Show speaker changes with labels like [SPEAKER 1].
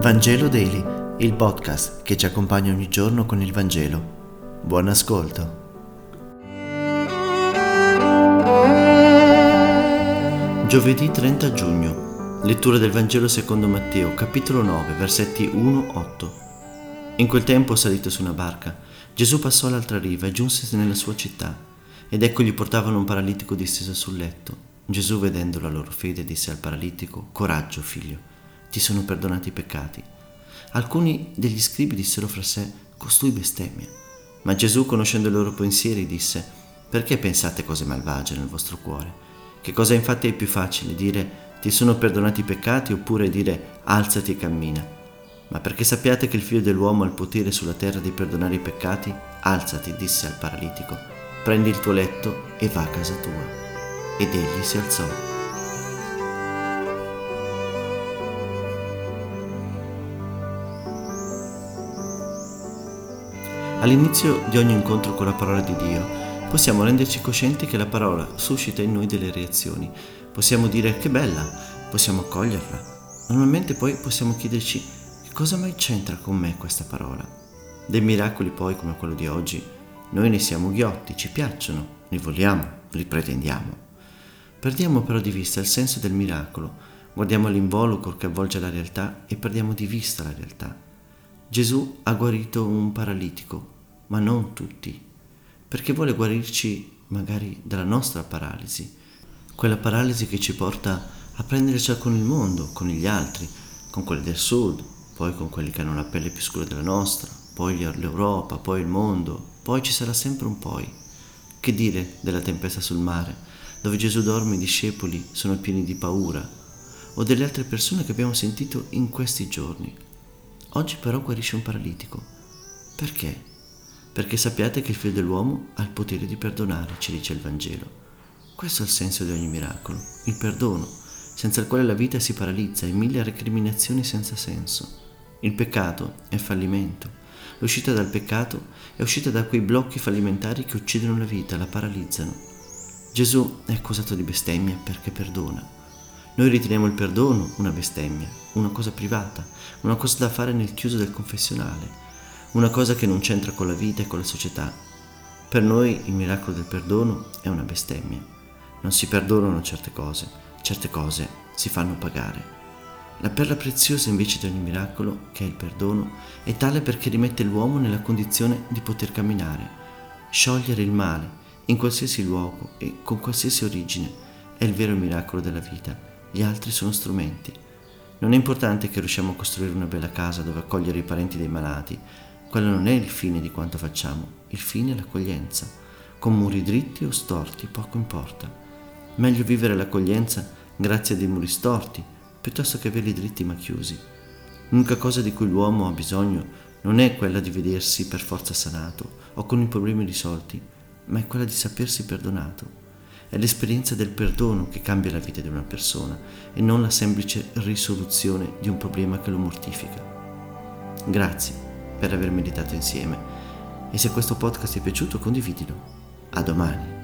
[SPEAKER 1] Vangelo Daily, il podcast che ci accompagna ogni giorno con il Vangelo. Buon ascolto. Giovedì 30 giugno. Lettura del Vangelo secondo Matteo, capitolo 9, versetti 1-8. In quel tempo, salito su una barca, Gesù passò all'altra riva e giunse nella sua città, ed ecco gli portavano un paralitico disteso sul letto. Gesù, vedendo la loro fede, disse al paralitico, Coraggio, figlio ti sono perdonati i peccati. Alcuni degli scribi dissero fra sé, costui bestemmia. Ma Gesù, conoscendo i loro pensieri, disse, perché pensate cose malvagie nel vostro cuore? Che cosa infatti è più facile dire ti sono perdonati i peccati oppure dire alzati e cammina? Ma perché sappiate che il figlio dell'uomo ha il potere sulla terra di perdonare i peccati, alzati, disse al paralitico, prendi il tuo letto e va a casa tua. Ed egli si alzò. All'inizio di ogni incontro con la parola di Dio possiamo renderci coscienti che la parola suscita in noi delle reazioni. Possiamo dire che bella, possiamo accoglierla. Normalmente poi possiamo chiederci che cosa mai c'entra con me questa parola. Dei miracoli poi come quello di oggi, noi ne siamo ghiotti, ci piacciono, li vogliamo, li pretendiamo. Perdiamo però di vista il senso del miracolo, guardiamo l'involucro che avvolge la realtà e perdiamo di vista la realtà. Gesù ha guarito un paralitico, ma non tutti, perché vuole guarirci magari dalla nostra paralisi, quella paralisi che ci porta a prenderci con il mondo, con gli altri, con quelli del sud, poi con quelli che hanno la pelle più scura della nostra, poi l'Europa, poi il mondo, poi ci sarà sempre un poi. Che dire della tempesta sul mare, dove Gesù dorme i discepoli sono pieni di paura, o delle altre persone che abbiamo sentito in questi giorni, Oggi però guarisce un paralitico. Perché? Perché sappiate che il figlio dell'uomo ha il potere di perdonare, ci dice il Vangelo. Questo è il senso di ogni miracolo, il perdono, senza il quale la vita si paralizza in mille recriminazioni senza senso. Il peccato è fallimento. L'uscita dal peccato è uscita da quei blocchi fallimentari che uccidono la vita, la paralizzano. Gesù è accusato di bestemmia perché perdona. Noi riteniamo il perdono una bestemmia, una cosa privata, una cosa da fare nel chiuso del confessionale, una cosa che non c'entra con la vita e con la società. Per noi il miracolo del perdono è una bestemmia. Non si perdonano certe cose, certe cose si fanno pagare. La perla preziosa invece di ogni miracolo, che è il perdono, è tale perché rimette l'uomo nella condizione di poter camminare, sciogliere il male in qualsiasi luogo e con qualsiasi origine. È il vero miracolo della vita gli altri sono strumenti. Non è importante che riusciamo a costruire una bella casa dove accogliere i parenti dei malati, quello non è il fine di quanto facciamo, il fine è l'accoglienza. Con muri dritti o storti poco importa. Meglio vivere l'accoglienza grazie a dei muri storti, piuttosto che averli dritti ma chiusi. L'unica cosa di cui l'uomo ha bisogno non è quella di vedersi per forza sanato o con i problemi risolti, ma è quella di sapersi perdonato. È l'esperienza del perdono che cambia la vita di una persona e non la semplice risoluzione di un problema che lo mortifica. Grazie per aver meditato insieme e se questo podcast ti è piaciuto condividilo. A domani.